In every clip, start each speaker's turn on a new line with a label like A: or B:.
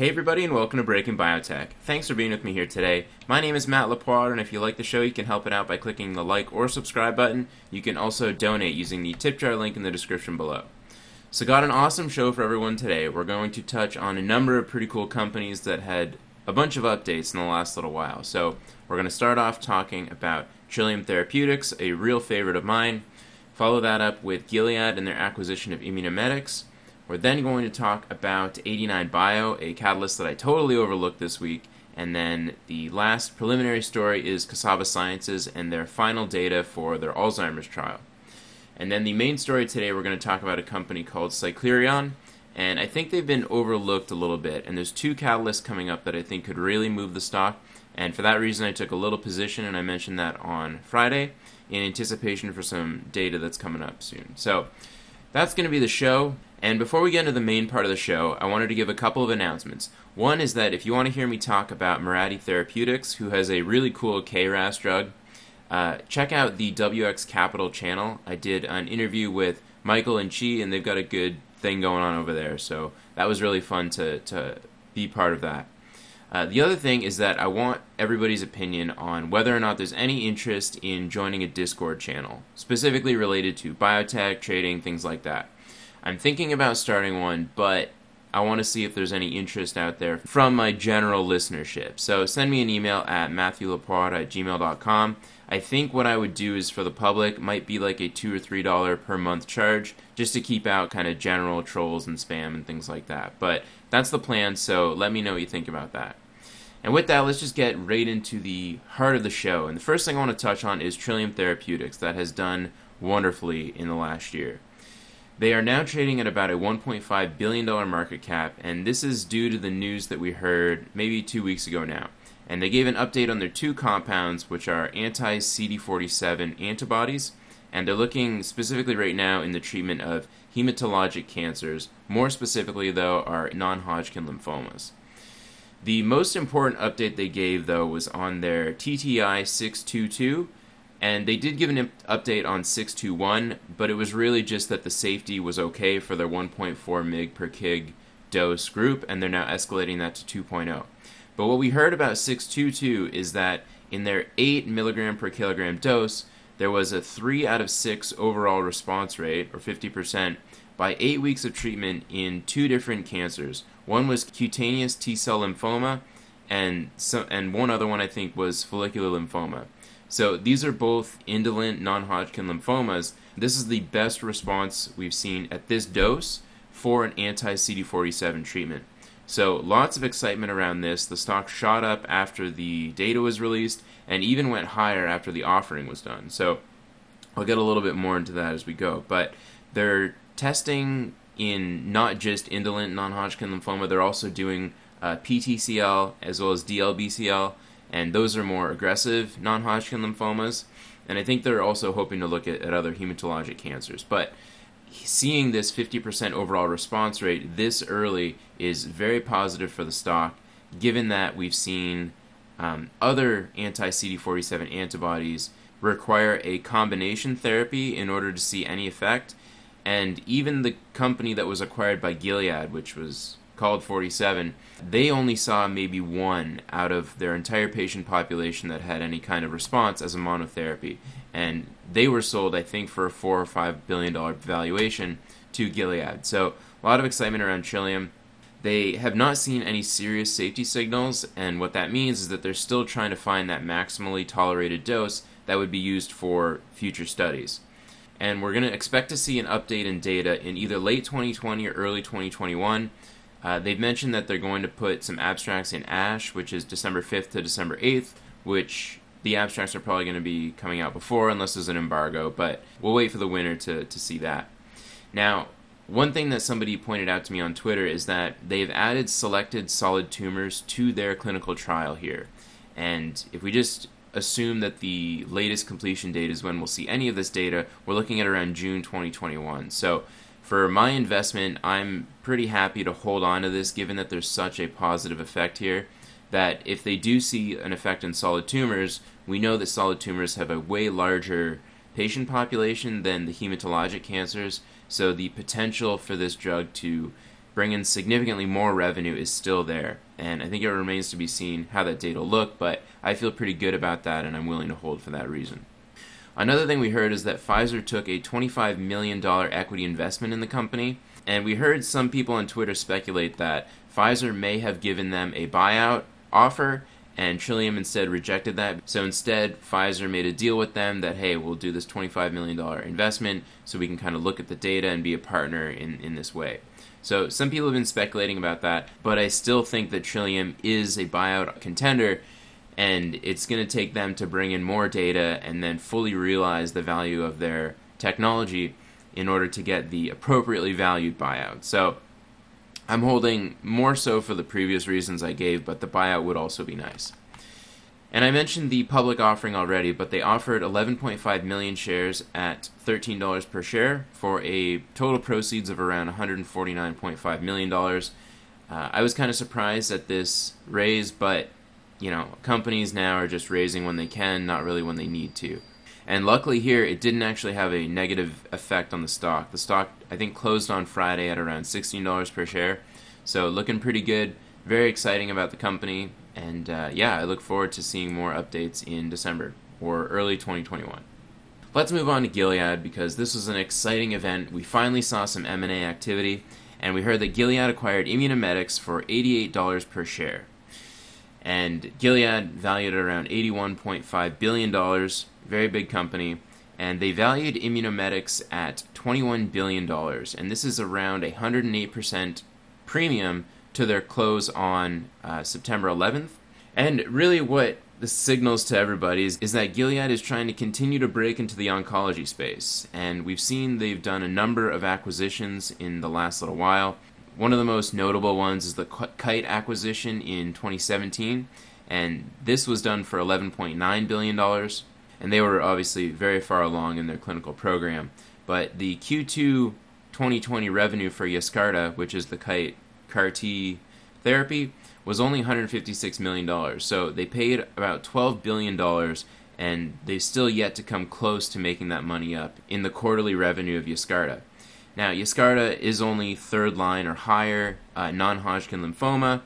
A: Hey everybody and welcome to Breaking Biotech. Thanks for being with me here today. My name is Matt Lapoire and if you like the show you can help it out by clicking the like or subscribe button. You can also donate using the tip jar link in the description below. So got an awesome show for everyone today. We're going to touch on a number of pretty cool companies that had a bunch of updates in the last little while. So we're going to start off talking about Trillium Therapeutics, a real favorite of mine. Follow that up with Gilead and their acquisition of Immunomedics. We're then going to talk about 89 Bio, a catalyst that I totally overlooked this week. And then the last preliminary story is Cassava Sciences and their final data for their Alzheimer's trial. And then the main story today, we're going to talk about a company called Cyclerion. And I think they've been overlooked a little bit. And there's two catalysts coming up that I think could really move the stock. And for that reason, I took a little position, and I mentioned that on Friday in anticipation for some data that's coming up soon. So that's going to be the show. And before we get into the main part of the show, I wanted to give a couple of announcements. One is that if you want to hear me talk about Mirati Therapeutics, who has a really cool KRAS drug, uh, check out the WX Capital channel. I did an interview with Michael and Chi, and they've got a good thing going on over there. So that was really fun to, to be part of that. Uh, the other thing is that I want everybody's opinion on whether or not there's any interest in joining a Discord channel, specifically related to biotech, trading, things like that. I'm thinking about starting one, but I want to see if there's any interest out there from my general listenership. So send me an email at matthewlapoire at gmail.com. I think what I would do is for the public might be like a two or three dollar per month charge just to keep out kind of general trolls and spam and things like that. But that's the plan, so let me know what you think about that. And with that, let's just get right into the heart of the show. And the first thing I want to touch on is Trillium Therapeutics that has done wonderfully in the last year. They are now trading at about a $1.5 billion market cap, and this is due to the news that we heard maybe two weeks ago now. And they gave an update on their two compounds, which are anti CD47 antibodies, and they're looking specifically right now in the treatment of hematologic cancers. More specifically, though, are non Hodgkin lymphomas. The most important update they gave, though, was on their TTI 622 and they did give an update on 621, but it was really just that the safety was okay for their 1.4 mg per kg dose group, and they're now escalating that to 2.0. But what we heard about 622 is that in their 8 milligram per kilogram dose, there was a 3 out of 6 overall response rate, or 50%, by 8 weeks of treatment in two different cancers. One was cutaneous T cell lymphoma, and, so, and one other one I think was follicular lymphoma. So these are both indolent non Hodgkin lymphomas. This is the best response we've seen at this dose for an anti CD47 treatment. So lots of excitement around this. The stock shot up after the data was released and even went higher after the offering was done. So I'll get a little bit more into that as we go. But they're testing in not just indolent non Hodgkin lymphoma, they're also doing uh, PTCL as well as DLBCL and those are more aggressive non-Hodgkin lymphomas. And I think they're also hoping to look at, at other hematologic cancers. But seeing this 50% overall response rate this early is very positive for the stock, given that we've seen um, other anti CD47 antibodies require a combination therapy in order to see any effect. And even the company that was acquired by Gilead, which was called 47, they only saw maybe one out of their entire patient population that had any kind of response as a monotherapy. And they were sold, I think, for a four or five billion dollar valuation to Gilead. So a lot of excitement around Trillium. They have not seen any serious safety signals, and what that means is that they're still trying to find that maximally tolerated dose that would be used for future studies. And we're going to expect to see an update in data in either late 2020 or early 2021. Uh, they've mentioned that they're going to put some abstracts in ASH, which is December 5th to December 8th, which the abstracts are probably going to be coming out before, unless there's an embargo, but we'll wait for the winter to, to see that. Now, one thing that somebody pointed out to me on Twitter is that they've added selected solid tumors to their clinical trial here. And if we just assume that the latest completion date is when we'll see any of this data, we're looking at around June 2021. So for my investment, I'm pretty happy to hold on to this given that there's such a positive effect here. That if they do see an effect in solid tumors, we know that solid tumors have a way larger patient population than the hematologic cancers, so the potential for this drug to bring in significantly more revenue is still there. And I think it remains to be seen how that data will look, but I feel pretty good about that and I'm willing to hold for that reason. Another thing we heard is that Pfizer took a $25 million equity investment in the company, and we heard some people on Twitter speculate that Pfizer may have given them a buyout offer and Trillium instead rejected that. So instead, Pfizer made a deal with them that, hey, we'll do this $25 million investment so we can kind of look at the data and be a partner in, in this way. So some people have been speculating about that, but I still think that Trillium is a buyout contender and it's going to take them to bring in more data and then fully realize the value of their technology in order to get the appropriately valued buyout. So I'm holding more so for the previous reasons I gave, but the buyout would also be nice. And I mentioned the public offering already, but they offered 11.5 million shares at $13 per share for a total proceeds of around $149.5 million. Uh, I was kind of surprised at this raise, but you know, companies now are just raising when they can, not really when they need to. And luckily here, it didn't actually have a negative effect on the stock. The stock, I think, closed on Friday at around $16 per share. So looking pretty good. Very exciting about the company. And uh, yeah, I look forward to seeing more updates in December or early 2021. Let's move on to Gilead because this was an exciting event. We finally saw some M&A activity, and we heard that Gilead acquired Immunomedics for $88 per share. And Gilead valued at around $81.5 billion very big company, and they valued Immunomedics at $21 billion, and this is around a 108% premium to their close on uh, September 11th. And really, what this signals to everybody is, is that Gilead is trying to continue to break into the oncology space, and we've seen they've done a number of acquisitions in the last little while. One of the most notable ones is the Kite acquisition in 2017, and this was done for $11.9 billion and they were obviously very far along in their clinical program. But the Q2 2020 revenue for Yescarta, which is the kite CAR T therapy, was only $156 million. So they paid about $12 billion, and they've still yet to come close to making that money up in the quarterly revenue of Yescarta. Now, Yescarta is only third line or higher uh, non Hodgkin lymphoma,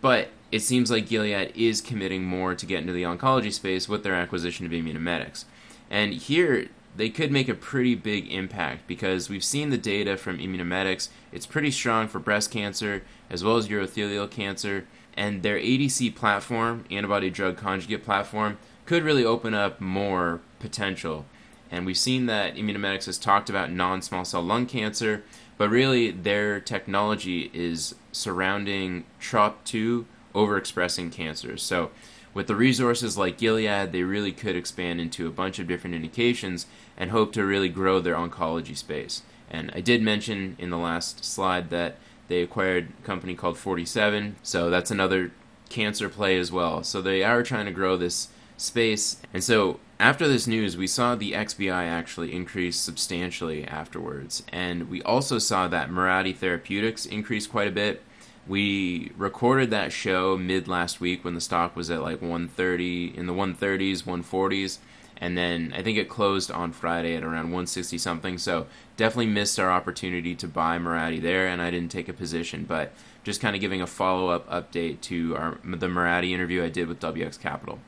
A: but it seems like Gilead is committing more to get into the oncology space with their acquisition of Immunomedics. And here, they could make a pretty big impact because we've seen the data from Immunomedics. It's pretty strong for breast cancer as well as urothelial cancer. And their ADC platform, antibody drug conjugate platform, could really open up more potential. And we've seen that Immunomedics has talked about non small cell lung cancer, but really their technology is surrounding TROP2 overexpressing cancers. So, with the resources like Gilead, they really could expand into a bunch of different indications and hope to really grow their oncology space. And I did mention in the last slide that they acquired a company called 47, so that's another cancer play as well. So they are trying to grow this space. And so after this news, we saw the XBI actually increase substantially afterwards. And we also saw that Mirati Therapeutics increase quite a bit we recorded that show mid last week when the stock was at like 130 in the 130s 140s and then i think it closed on friday at around 160 something so definitely missed our opportunity to buy Mirati there and i didn't take a position but just kind of giving a follow-up update to our, the Mirati interview i did with wx capital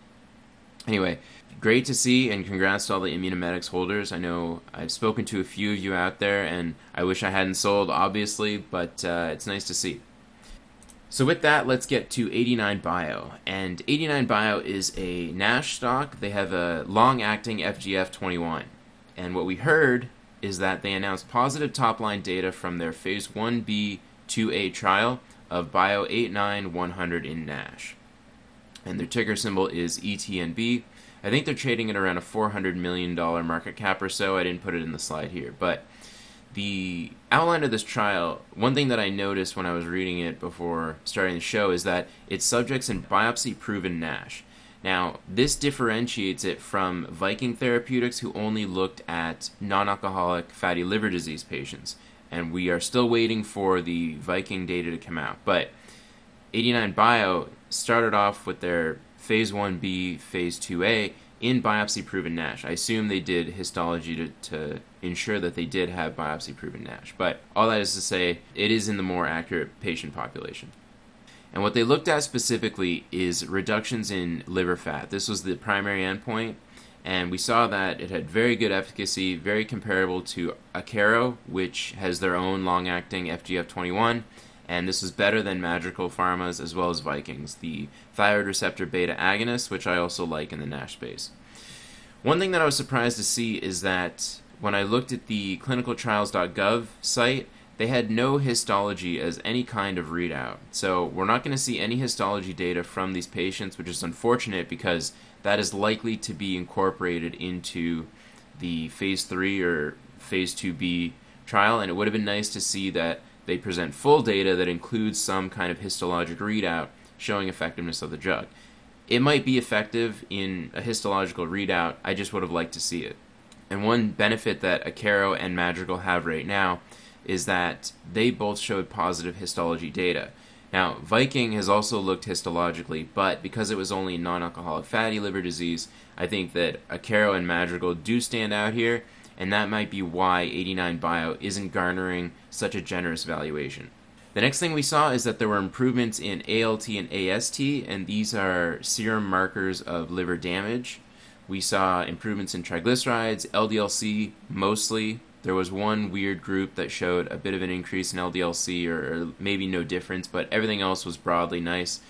A: anyway great to see and congrats to all the immunomedics holders i know i've spoken to a few of you out there and i wish i hadn't sold obviously but uh, it's nice to see so with that, let's get to 89 Bio. And 89 Bio is a NASH stock. They have a long-acting FGF21. And what we heard is that they announced positive top-line data from their phase 1b 2a trial of Bio 89100 in NASH. And their ticker symbol is ETNB. I think they're trading at around a $400 million market cap or so. I didn't put it in the slide here, but the outline of this trial, one thing that I noticed when I was reading it before starting the show is that it's subjects in biopsy proven NASH. Now, this differentiates it from Viking Therapeutics, who only looked at non alcoholic fatty liver disease patients. And we are still waiting for the Viking data to come out. But 89 Bio started off with their phase 1b, phase 2a in biopsy proven NASH. I assume they did histology to, to ensure that they did have biopsy proven NASH. But all that is to say, it is in the more accurate patient population. And what they looked at specifically is reductions in liver fat. This was the primary endpoint, and we saw that it had very good efficacy, very comparable to Akero, which has their own long acting FGF21 and this was better than Madrigal Pharma's as well as Viking's, the thyroid receptor beta agonist, which I also like in the NASH space. One thing that I was surprised to see is that when I looked at the clinicaltrials.gov site, they had no histology as any kind of readout. So we're not going to see any histology data from these patients, which is unfortunate because that is likely to be incorporated into the phase 3 or phase 2b trial, and it would have been nice to see that they present full data that includes some kind of histologic readout showing effectiveness of the drug. It might be effective in a histological readout, I just would have liked to see it. And one benefit that Akero and Madrigal have right now is that they both showed positive histology data. Now, Viking has also looked histologically, but because it was only non alcoholic fatty liver disease, I think that Akero and Madrigal do stand out here, and that might be why 89 Bio isn't garnering such a generous valuation. The next thing we saw is that there were improvements in ALT and AST, and these are serum markers of liver damage. We saw improvements in triglycerides, LDLC mostly. There was one weird group that showed a bit of an increase in LDLC, or, or maybe no difference, but everything else was broadly nice.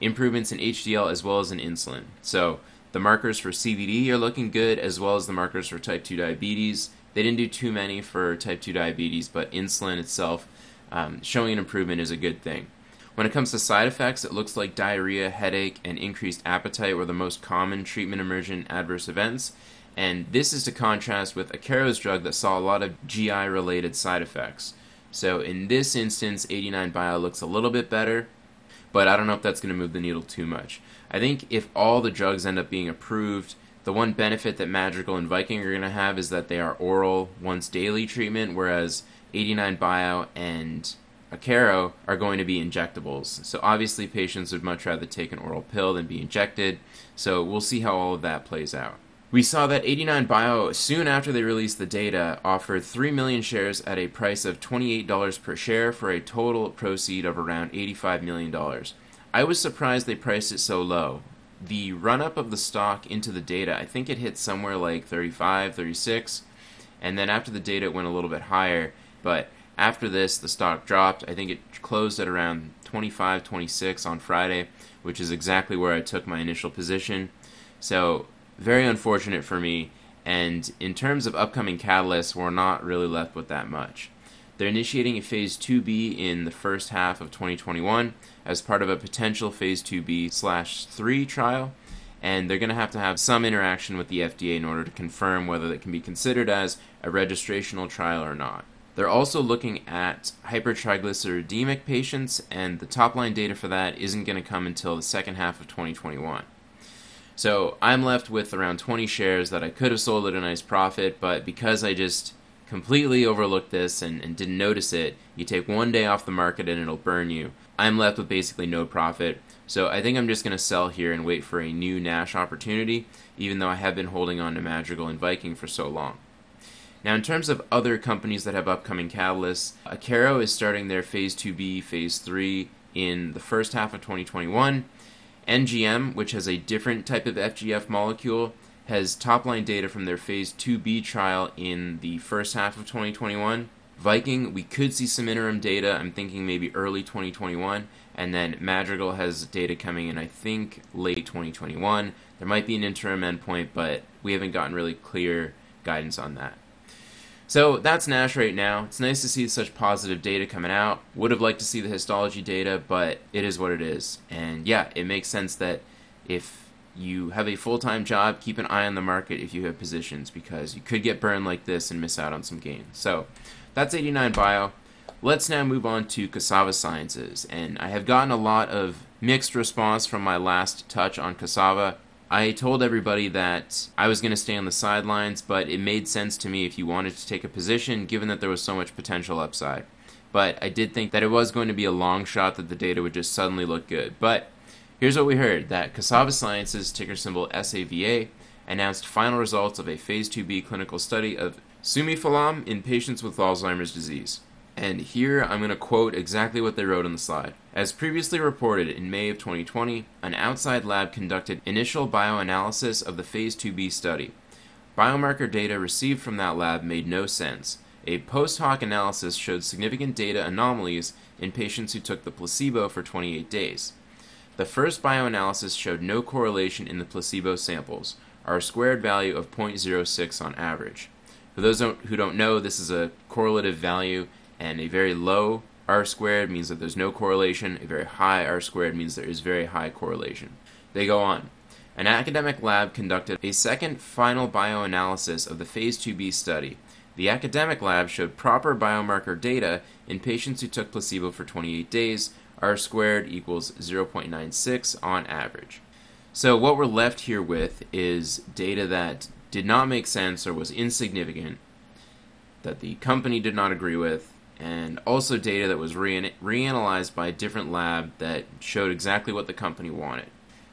A: Improvements in HDL as well as in insulin. So the markers for CVD are looking good, as well as the markers for type 2 diabetes. They didn't do too many for type 2 diabetes, but insulin itself um, showing an improvement is a good thing. When it comes to side effects, it looks like diarrhea, headache, and increased appetite were the most common treatment emergent adverse events. And this is to contrast with Akero's drug that saw a lot of GI related side effects. So in this instance, 89 Bio looks a little bit better, but I don't know if that's going to move the needle too much. I think if all the drugs end up being approved, the one benefit that Madrigal and Viking are going to have is that they are oral once daily treatment, whereas 89 Bio and Akero are going to be injectables. So obviously, patients would much rather take an oral pill than be injected. So we'll see how all of that plays out. We saw that 89 Bio, soon after they released the data, offered 3 million shares at a price of $28 per share for a total proceed of around $85 million. I was surprised they priced it so low. The run up of the stock into the data, I think it hit somewhere like 35, 36, and then after the data it went a little bit higher, but after this the stock dropped. I think it closed at around 25, 26 on Friday, which is exactly where I took my initial position. So, very unfortunate for me, and in terms of upcoming catalysts, we're not really left with that much. They're initiating a Phase 2B in the first half of 2021 as part of a potential Phase 2B slash 3 trial, and they're going to have to have some interaction with the FDA in order to confirm whether it can be considered as a registrational trial or not. They're also looking at hypertriglyceridemic patients, and the top line data for that isn't going to come until the second half of 2021. So I'm left with around 20 shares that I could have sold at a nice profit, but because I just completely overlooked this and, and didn't notice it, you take one day off the market and it'll burn you. I'm left with basically no profit. So I think I'm just going to sell here and wait for a new Nash opportunity, even though I have been holding on to Madrigal and Viking for so long. Now, in terms of other companies that have upcoming catalysts, Akero is starting their Phase 2B, Phase 3 in the first half of 2021. NGM, which has a different type of FGF molecule, has top line data from their phase 2B trial in the first half of 2021. Viking, we could see some interim data. I'm thinking maybe early 2021. And then Madrigal has data coming in, I think, late 2021. There might be an interim endpoint, but we haven't gotten really clear guidance on that. So that's Nash right now. It's nice to see such positive data coming out. Would have liked to see the histology data, but it is what it is. And yeah, it makes sense that if you have a full time job, keep an eye on the market if you have positions because you could get burned like this and miss out on some gains. So that's 89 Bio. Let's now move on to Cassava Sciences. And I have gotten a lot of mixed response from my last touch on Cassava. I told everybody that I was going to stay on the sidelines, but it made sense to me if you wanted to take a position given that there was so much potential upside. But I did think that it was going to be a long shot that the data would just suddenly look good. But Here's what we heard that Cassava Sciences, ticker symbol SAVA, announced final results of a phase 2b clinical study of simufilam in patients with Alzheimer's disease. And here I'm going to quote exactly what they wrote on the slide. As previously reported in May of 2020, an outside lab conducted initial bioanalysis of the phase 2b study. Biomarker data received from that lab made no sense. A post hoc analysis showed significant data anomalies in patients who took the placebo for 28 days. The first bioanalysis showed no correlation in the placebo samples, R squared value of 0.06 on average. For those who don't know, this is a correlative value, and a very low R squared means that there's no correlation, a very high R squared means there is very high correlation. They go on. An academic lab conducted a second final bioanalysis of the phase 2b study. The academic lab showed proper biomarker data in patients who took placebo for 28 days, R squared equals 0.96 on average. So, what we're left here with is data that did not make sense or was insignificant, that the company did not agree with, and also data that was re- reanalyzed by a different lab that showed exactly what the company wanted.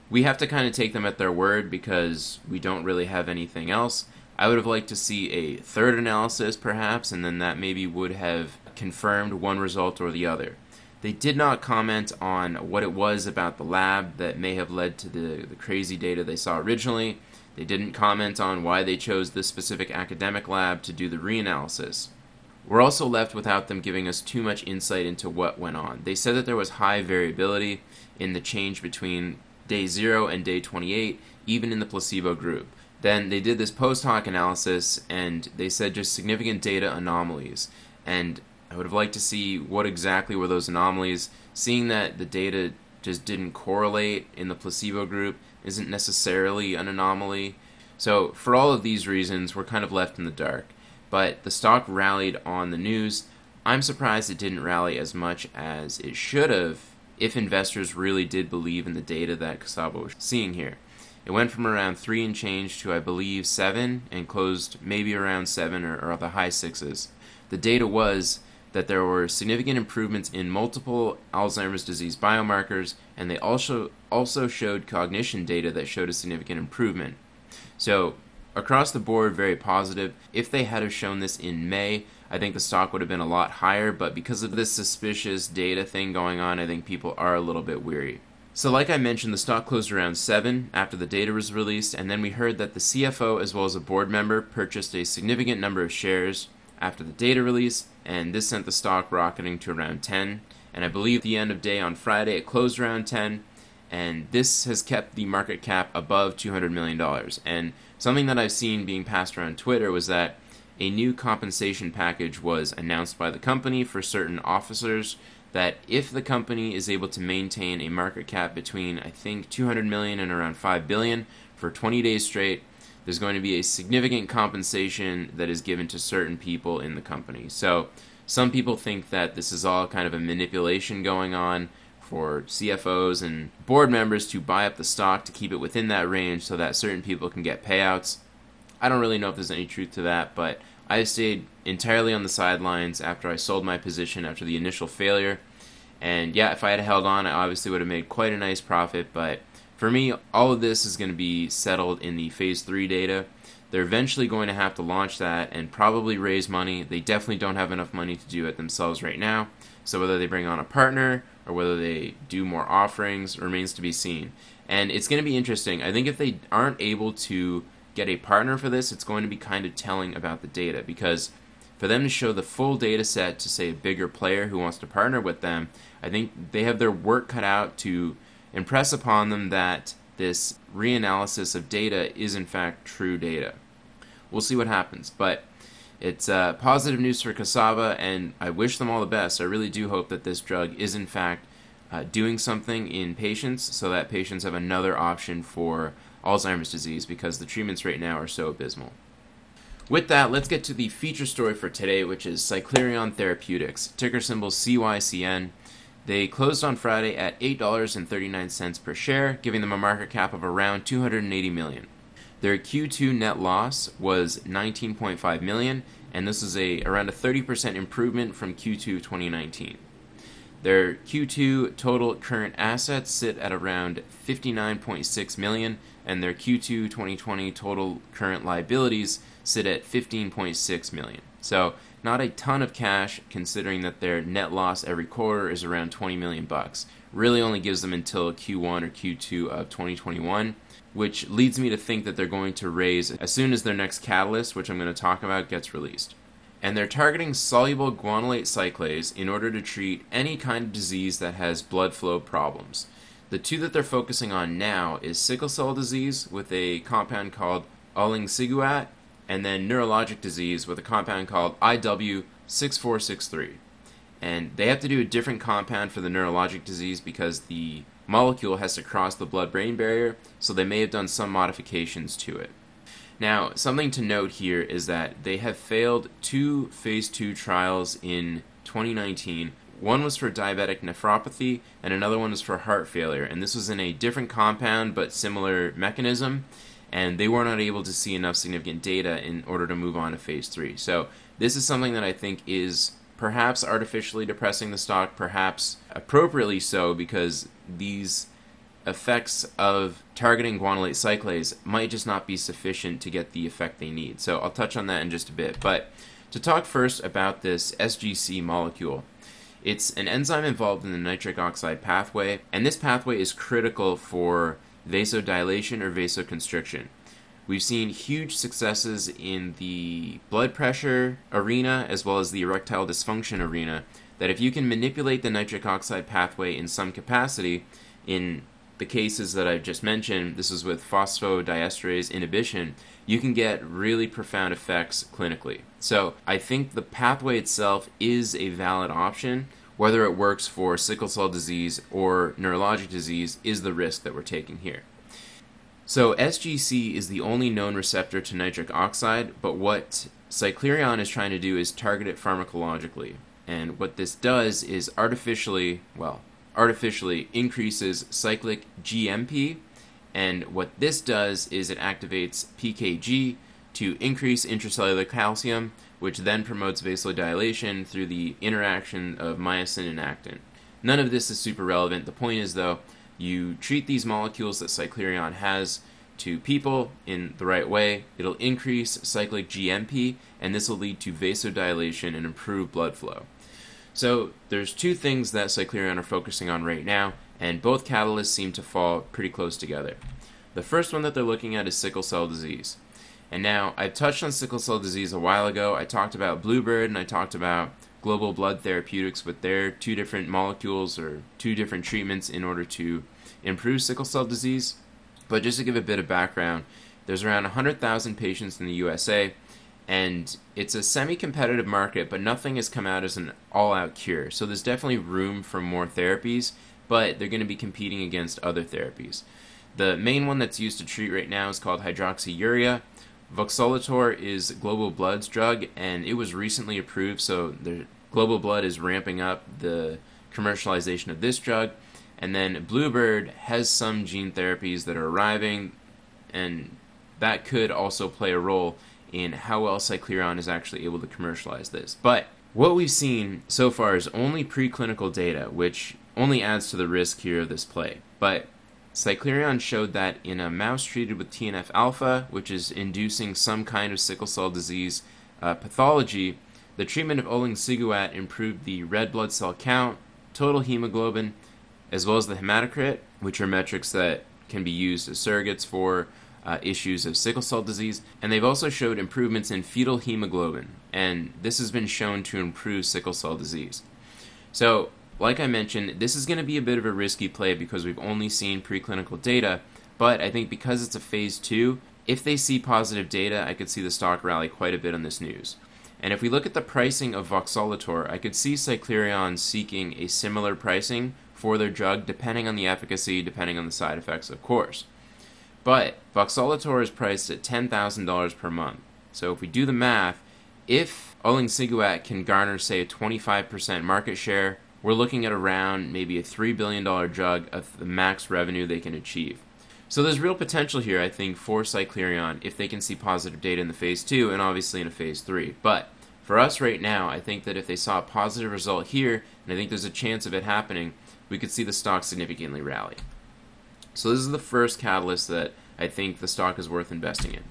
A: We have to kind of take them at their word because we don't really have anything else. I would have liked to see a third analysis, perhaps, and then that maybe would have confirmed one result or the other. They did not comment on what it was about the lab that may have led to the, the crazy data they saw originally. They didn't comment on why they chose this specific academic lab to do the reanalysis. We're also left without them giving us too much insight into what went on. They said that there was high variability in the change between day 0 and day 28, even in the placebo group. Then they did this post hoc analysis and they said just significant data anomalies. And I would have liked to see what exactly were those anomalies. Seeing that the data just didn't correlate in the placebo group isn't necessarily an anomaly. So, for all of these reasons, we're kind of left in the dark. But the stock rallied on the news. I'm surprised it didn't rally as much as it should have if investors really did believe in the data that Cassava was seeing here. It went from around 3 and change to, I believe, 7 and closed maybe around 7 or, or the high sixes. The data was that there were significant improvements in multiple Alzheimer's disease biomarkers, and they also also showed cognition data that showed a significant improvement. So across the board, very positive. If they had have shown this in May, I think the stock would have been a lot higher, but because of this suspicious data thing going on, I think people are a little bit weary. So, like I mentioned, the stock closed around 7 after the data was released, and then we heard that the CFO as well as a board member purchased a significant number of shares after the data release, and this sent the stock rocketing to around 10. And I believe the end of day on Friday it closed around 10, and this has kept the market cap above $200 million. And something that I've seen being passed around Twitter was that a new compensation package was announced by the company for certain officers that if the company is able to maintain a market cap between I think 200 million and around 5 billion for 20 days straight, there's going to be a significant compensation that is given to certain people in the company. So some people think that this is all kind of a manipulation going on for CFOs and board members to buy up the stock to keep it within that range so that certain people can get payouts. I don't really know if there's any truth to that, but I stayed entirely on the sidelines after I sold my position after the initial failure. And yeah, if I had held on, I obviously would have made quite a nice profit, but for me, all of this is going to be settled in the phase 3 data. They're eventually going to have to launch that and probably raise money. They definitely don't have enough money to do it themselves right now. So whether they bring on a partner or whether they do more offerings remains to be seen. And it's going to be interesting. I think if they aren't able to get a partner for this, it's going to be kind of telling about the data because for them to show the full data set to say a bigger player who wants to partner with them, I think they have their work cut out to impress upon them that this reanalysis of data is in fact true data. We'll see what happens, but it's uh, positive news for cassava, and I wish them all the best. I really do hope that this drug is in fact uh, doing something in patients so that patients have another option for Alzheimer's disease because the treatments right now are so abysmal. With that, let's get to the feature story for today, which is Cyclerion Therapeutics, ticker symbol CYCN. They closed on Friday at $8.39 per share, giving them a market cap of around 280 million. Their Q2 net loss was 19.5 million, and this is a around a 30% improvement from Q2 2019. Their Q2 total current assets sit at around 59.6 million, and their Q2 2020 total current liabilities sit at 15.6 million. So, not a ton of cash considering that their net loss every quarter is around 20 million bucks. Really only gives them until Q1 or Q2 of 2021, which leads me to think that they're going to raise as soon as their next catalyst, which I'm going to talk about, gets released and they're targeting soluble guanylate cyclase in order to treat any kind of disease that has blood flow problems. The two that they're focusing on now is sickle cell disease with a compound called olinciguat, and then neurologic disease with a compound called IW6463. And they have to do a different compound for the neurologic disease because the molecule has to cross the blood brain barrier, so they may have done some modifications to it. Now, something to note here is that they have failed two phase 2 trials in 2019. One was for diabetic nephropathy, and another one was for heart failure. And this was in a different compound but similar mechanism, and they were not able to see enough significant data in order to move on to phase 3. So, this is something that I think is perhaps artificially depressing the stock, perhaps appropriately so, because these effects of targeting guanylate cyclase might just not be sufficient to get the effect they need. So I'll touch on that in just a bit. But to talk first about this SGC molecule, it's an enzyme involved in the nitric oxide pathway, and this pathway is critical for vasodilation or vasoconstriction. We've seen huge successes in the blood pressure arena as well as the erectile dysfunction arena. That if you can manipulate the nitric oxide pathway in some capacity, in the cases that I've just mentioned, this is with phosphodiesterase inhibition, you can get really profound effects clinically. So I think the pathway itself is a valid option. Whether it works for sickle cell disease or neurologic disease is the risk that we're taking here. So SGC is the only known receptor to nitric oxide, but what Cyclerion is trying to do is target it pharmacologically. And what this does is artificially, well, artificially increases cyclic GMP. And what this does is it activates PKG to increase intracellular calcium, which then promotes vasodilation through the interaction of myosin and actin. None of this is super relevant. The point is, though, you treat these molecules that Cyclerion has to people in the right way, it'll increase cyclic GMP, and this will lead to vasodilation and improved blood flow. So there's two things that Cyclerion are focusing on right now, and both catalysts seem to fall pretty close together. The first one that they're looking at is sickle cell disease. And now, I touched on sickle cell disease a while ago. I talked about Bluebird and I talked about Global Blood Therapeutics with their two different molecules or two different treatments in order to improve sickle cell disease. But just to give a bit of background, there's around 100,000 patients in the USA and it's a semi-competitive market, but nothing has come out as an all-out cure. So there's definitely room for more therapies, but they're going to be competing against other therapies. The main one that's used to treat right now is called hydroxyurea. Voxelotor is Global Blood's drug, and it was recently approved. So the Global Blood is ramping up the commercialization of this drug, and then Bluebird has some gene therapies that are arriving, and that could also play a role in how well Cyclerion is actually able to commercialize this. But what we've seen so far is only preclinical data, which only adds to the risk here of this play. But Cyclerion showed that in a mouse treated with TNF alpha, which is inducing some kind of sickle cell disease uh, pathology, the treatment of olinciguat improved the red blood cell count, total hemoglobin, as well as the hematocrit, which are metrics that can be used as surrogates for uh, issues of sickle cell disease, and they've also showed improvements in fetal hemoglobin, and this has been shown to improve sickle cell disease. So, like I mentioned, this is going to be a bit of a risky play because we've only seen preclinical data, but I think because it's a phase two, if they see positive data, I could see the stock rally quite a bit on this news. And if we look at the pricing of Voxelotor, I could see Cyclerion seeking a similar pricing for their drug, depending on the efficacy, depending on the side effects, of course. But Voxelotor is priced at $10,000 per month. So if we do the math, if olinciguat can garner, say, a 25% market share, we're looking at around maybe a $3 billion drug of the max revenue they can achieve. So there's real potential here, I think, for Cyclerion if they can see positive data in the phase 2 and obviously in a phase 3. But For us right now, I think that if they saw a positive result here, and I think there's a chance of it happening, we could see the stock significantly rally. So this is the first catalyst that I think the stock is worth investing in.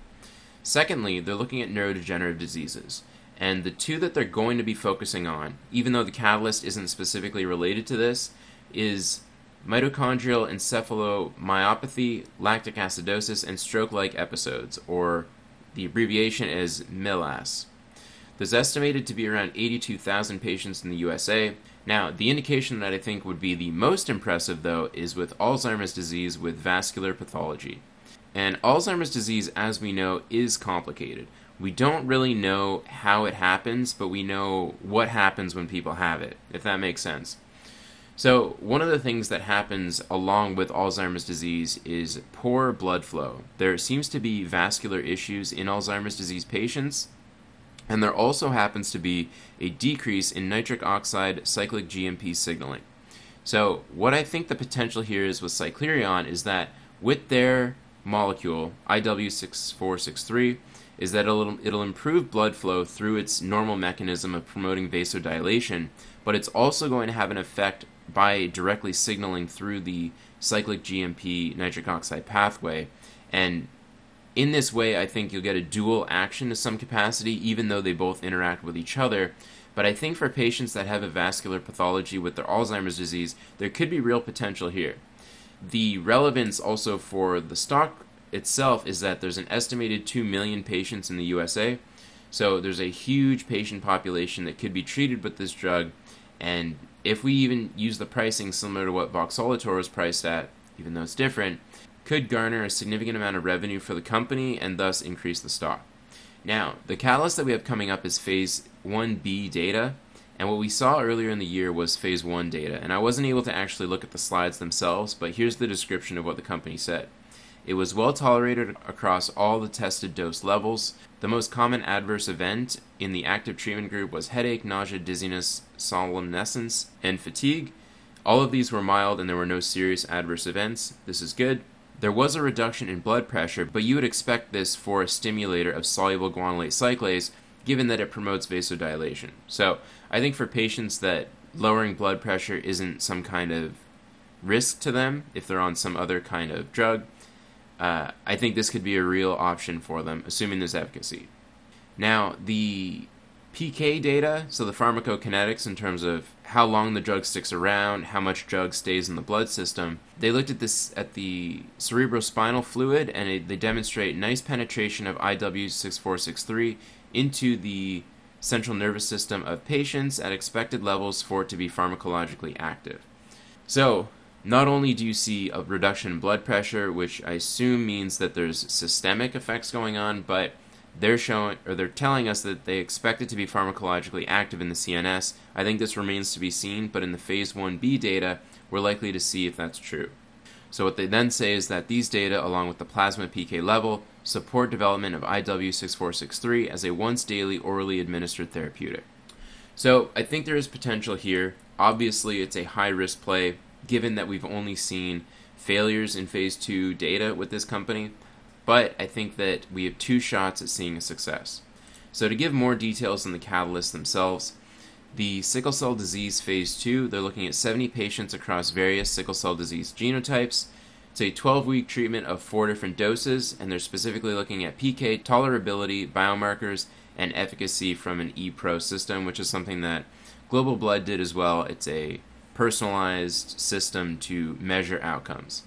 A: Secondly, they're looking at neurodegenerative diseases. And the two that they're going to be focusing on, even though the catalyst isn't specifically related to this, is mitochondrial encephalomyopathy, lactic acidosis, and stroke like episodes, or the abbreviation is MELAS. There's estimated to be around 82,000 patients in the USA. Now, the indication that I think would be the most impressive, though, is with Alzheimer's disease with vascular pathology. And Alzheimer's disease, as we know, is complicated. We don't really know how it happens, but we know what happens when people have it, if that makes sense. So, one of the things that happens along with Alzheimer's disease is poor blood flow. There seems to be vascular issues in Alzheimer's disease patients, and there also happens to be a decrease in nitric oxide cyclic GMP signaling. So, what I think the potential here is with Cyclerion is that with their molecule, IW6463, is that it'll, it'll improve blood flow through its normal mechanism of promoting vasodilation, but it's also going to have an effect by directly signaling through the cyclic GMP nitric oxide pathway. And in this way, I think you'll get a dual action to some capacity, even though they both interact with each other. But I think for patients that have a vascular pathology with their Alzheimer's disease, there could be real potential here. The relevance also for the stock itself is that there's an estimated 2 million patients in the USA. So there's a huge patient population that could be treated with this drug. And if we even use the pricing similar to what Voxelotor is priced at, even though it's different, could garner a significant amount of revenue for the company and thus increase the stock. Now, the catalyst that we have coming up is phase 1B data, and what we saw earlier in the year was phase 1 data. And I wasn't able to actually look at the slides themselves, but here's the description of what the company said. It was well tolerated across all the tested dose levels. The most common adverse event in the active treatment group was headache, nausea, dizziness, somnolence, and fatigue. All of these were mild and there were no serious adverse events. This is good. There was a reduction in blood pressure, but you would expect this for a stimulator of soluble guanylate cyclase, given that it promotes vasodilation. So, I think for patients that lowering blood pressure isn't some kind of risk to them if they're on some other kind of drug, uh, I think this could be a real option for them, assuming there's efficacy. Now, the PK data, so the pharmacokinetics in terms of how long the drug sticks around, how much drug stays in the blood system, they looked at this at the cerebrospinal fluid and it, they demonstrate nice penetration of IW6463 into the central nervous system of patients at expected levels for it to be pharmacologically active. So, not only do you see a reduction in blood pressure, which I assume means that there's systemic effects going on, but they're showing or they're telling us that they expect it to be pharmacologically active in the CNS. I think this remains to be seen, but in the phase 1b data, we're likely to see if that's true. So what they then say is that these data along with the plasma PK level support development of IW6463 as a once daily orally administered therapeutic. So I think there is potential here. Obviously, it's a high risk play given that we've only seen failures in phase 2 data with this company but I think that we have two shots at seeing a success. So, to give more details on the catalysts themselves, the sickle cell disease phase 2, they're looking at 70 patients across various sickle cell disease genotypes. It's a 12 week treatment of four different doses, and they're specifically looking at PK, tolerability, biomarkers, and efficacy from an ePro system, which is something that Global Blood did as well. It's a personalized system to measure outcomes.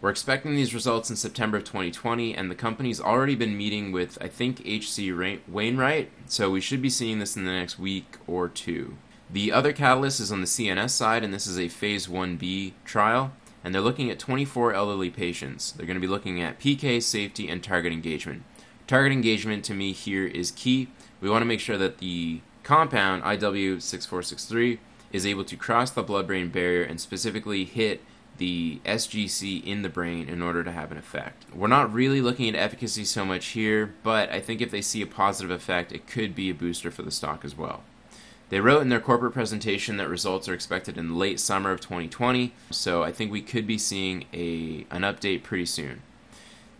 A: We're expecting these results in September of 2020, and the company's already been meeting with, I think, H.C. Wainwright, so we should be seeing this in the next week or two. The other catalyst is on the CNS side, and this is a phase 1b trial, and they're looking at 24 elderly patients. They're going to be looking at PK, safety, and target engagement. Target engagement to me here is key. We want to make sure that the compound IW6463 is able to cross the blood brain barrier and specifically hit the SGC in the brain in order to have an effect. We're not really looking at efficacy so much here, but I think if they see a positive effect, it could be a booster for the stock as well. They wrote in their corporate presentation that results are expected in late summer of 2020, so I think we could be seeing a an update pretty soon.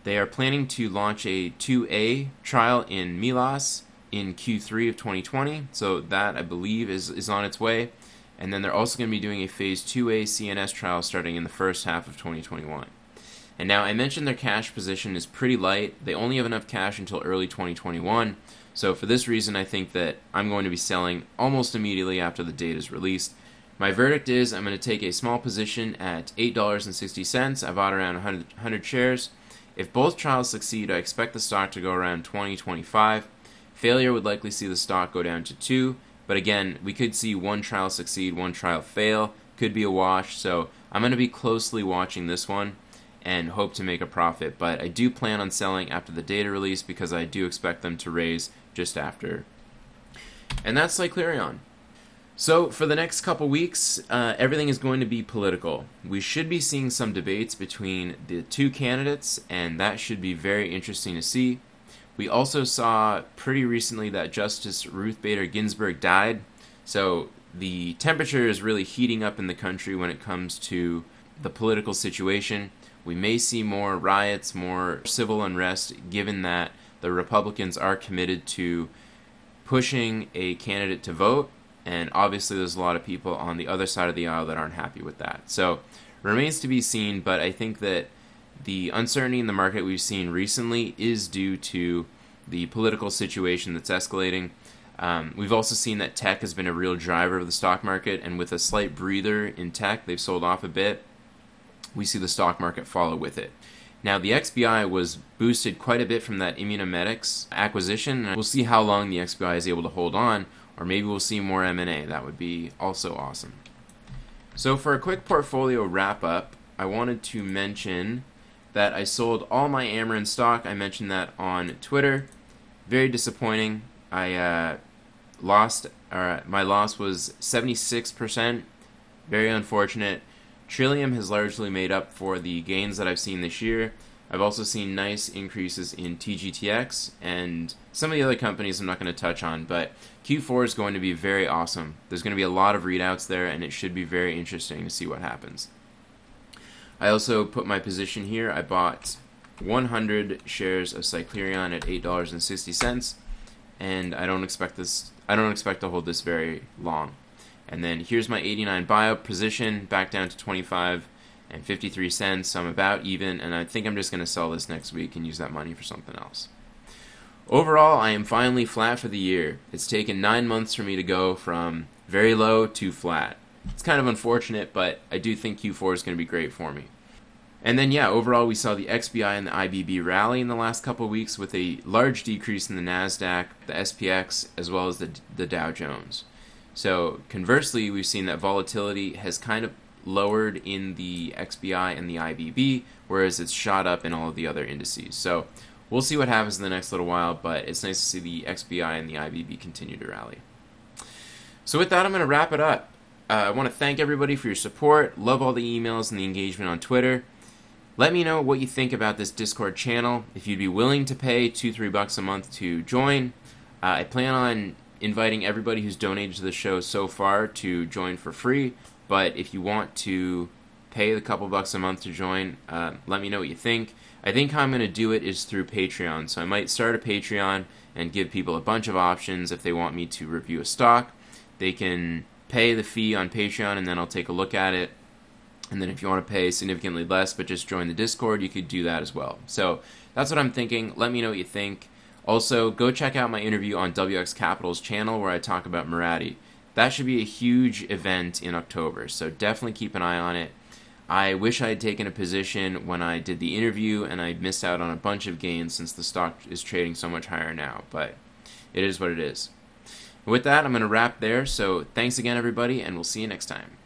A: They are planning to launch a 2A trial in MELAS in Q3 of 2020. So that I believe is is on its way. And then they're also going to be doing a phase 2A CNS trial starting in the first half of 2021. And now I mentioned their cash position is pretty light. They only have enough cash until early 2021. So for this reason, I think that I'm going to be selling almost immediately after the date is released. My verdict is I'm going to take a small position at $8.60. I bought around 100, 100 shares. If both trials succeed, I expect the stock to go around 20, 25. Failure would likely see the stock go down to 2. But again, we could see one trial succeed, one trial fail. Could be a wash. So I'm going to be closely watching this one and hope to make a profit. But I do plan on selling after the data release because I do expect them to raise just after. And that's Cyclerion. So, for the next couple weeks, uh, everything is going to be political. We should be seeing some debates between the two candidates, and that should be very interesting to see. We also saw pretty recently that Justice Ruth Bader Ginsburg died, so the temperature is really heating up in the country when it comes to the political situation. We may see more riots, more civil unrest, given that the Republicans are committed to pushing a candidate to vote, and obviously there's a lot of people on the other side of the aisle that aren't happy with that. So remains to be seen, but I think that the uncertainty in the market we've seen recently is due to the political situation that's escalating. Um, we've also seen that tech has been a real driver of the stock market, and with a slight breather in tech, they've sold off a bit. We see the stock market follow with it. Now, the XBI was boosted quite a bit from that Immunomedics acquisition. We'll see how long the XBI is able to hold on, or maybe we'll see more M&A. That would be also awesome. So, for a quick portfolio wrap up, I wanted to mention that I sold all my Amarin stock. I mentioned that on Twitter. Very disappointing. I uh, lost. Uh, my loss was 76%. Very unfortunate. Trillium has largely made up for the gains that I've seen this year. I've also seen nice increases in TGTX and some of the other companies I'm not going to touch on, but Q4 is going to be very awesome. There's going to be a lot of readouts there, and it should be very interesting to see what happens. I also put my position here. I bought 100 shares of Cyclerion at $8.60, and I don't expect this. I don't expect to hold this very long. And then here's my 89bio position back down to 25 and 53 cents. So I'm about even, and I think I'm just going to sell this next week and use that money for something else. Overall, I am finally flat for the year. It's taken nine months for me to go from very low to flat. It's kind of unfortunate, but I do think Q4 is going to be great for me. And then, yeah, overall, we saw the XBI and the IBB rally in the last couple weeks with a large decrease in the NASDAQ, the SPX, as well as the, the Dow Jones. So conversely, we've seen that volatility has kind of lowered in the XBI and the IBB, whereas it's shot up in all of the other indices. So we'll see what happens in the next little while, but it's nice to see the XBI and the IBB continue to rally. So with that, I'm going to wrap it up. Uh, I want to thank everybody for your support. Love all the emails and the engagement on Twitter. Let me know what you think about this Discord channel. If you'd be willing to pay two, three bucks a month to join, uh, I plan on inviting everybody who's donated to the show so far to join for free. But if you want to pay the couple bucks a month to join, uh, let me know what you think. I think how I'm going to do it is through Patreon. So I might start a Patreon and give people a bunch of options if they want me to review a stock. They can pay the fee on Patreon and then I'll take a look at it. And then if you want to pay significantly less but just join the Discord, you could do that as well. So that's what I'm thinking. Let me know what you think. Also, go check out my interview on WX Capital's channel where I talk about Mirati. That should be a huge event in October, so definitely keep an eye on it. I wish I had taken a position when I did the interview and I missed out on a bunch of gains since the stock is trading so much higher now, but it is what it is. With that, I'm going to wrap there, so thanks again, everybody, and we'll see you next time.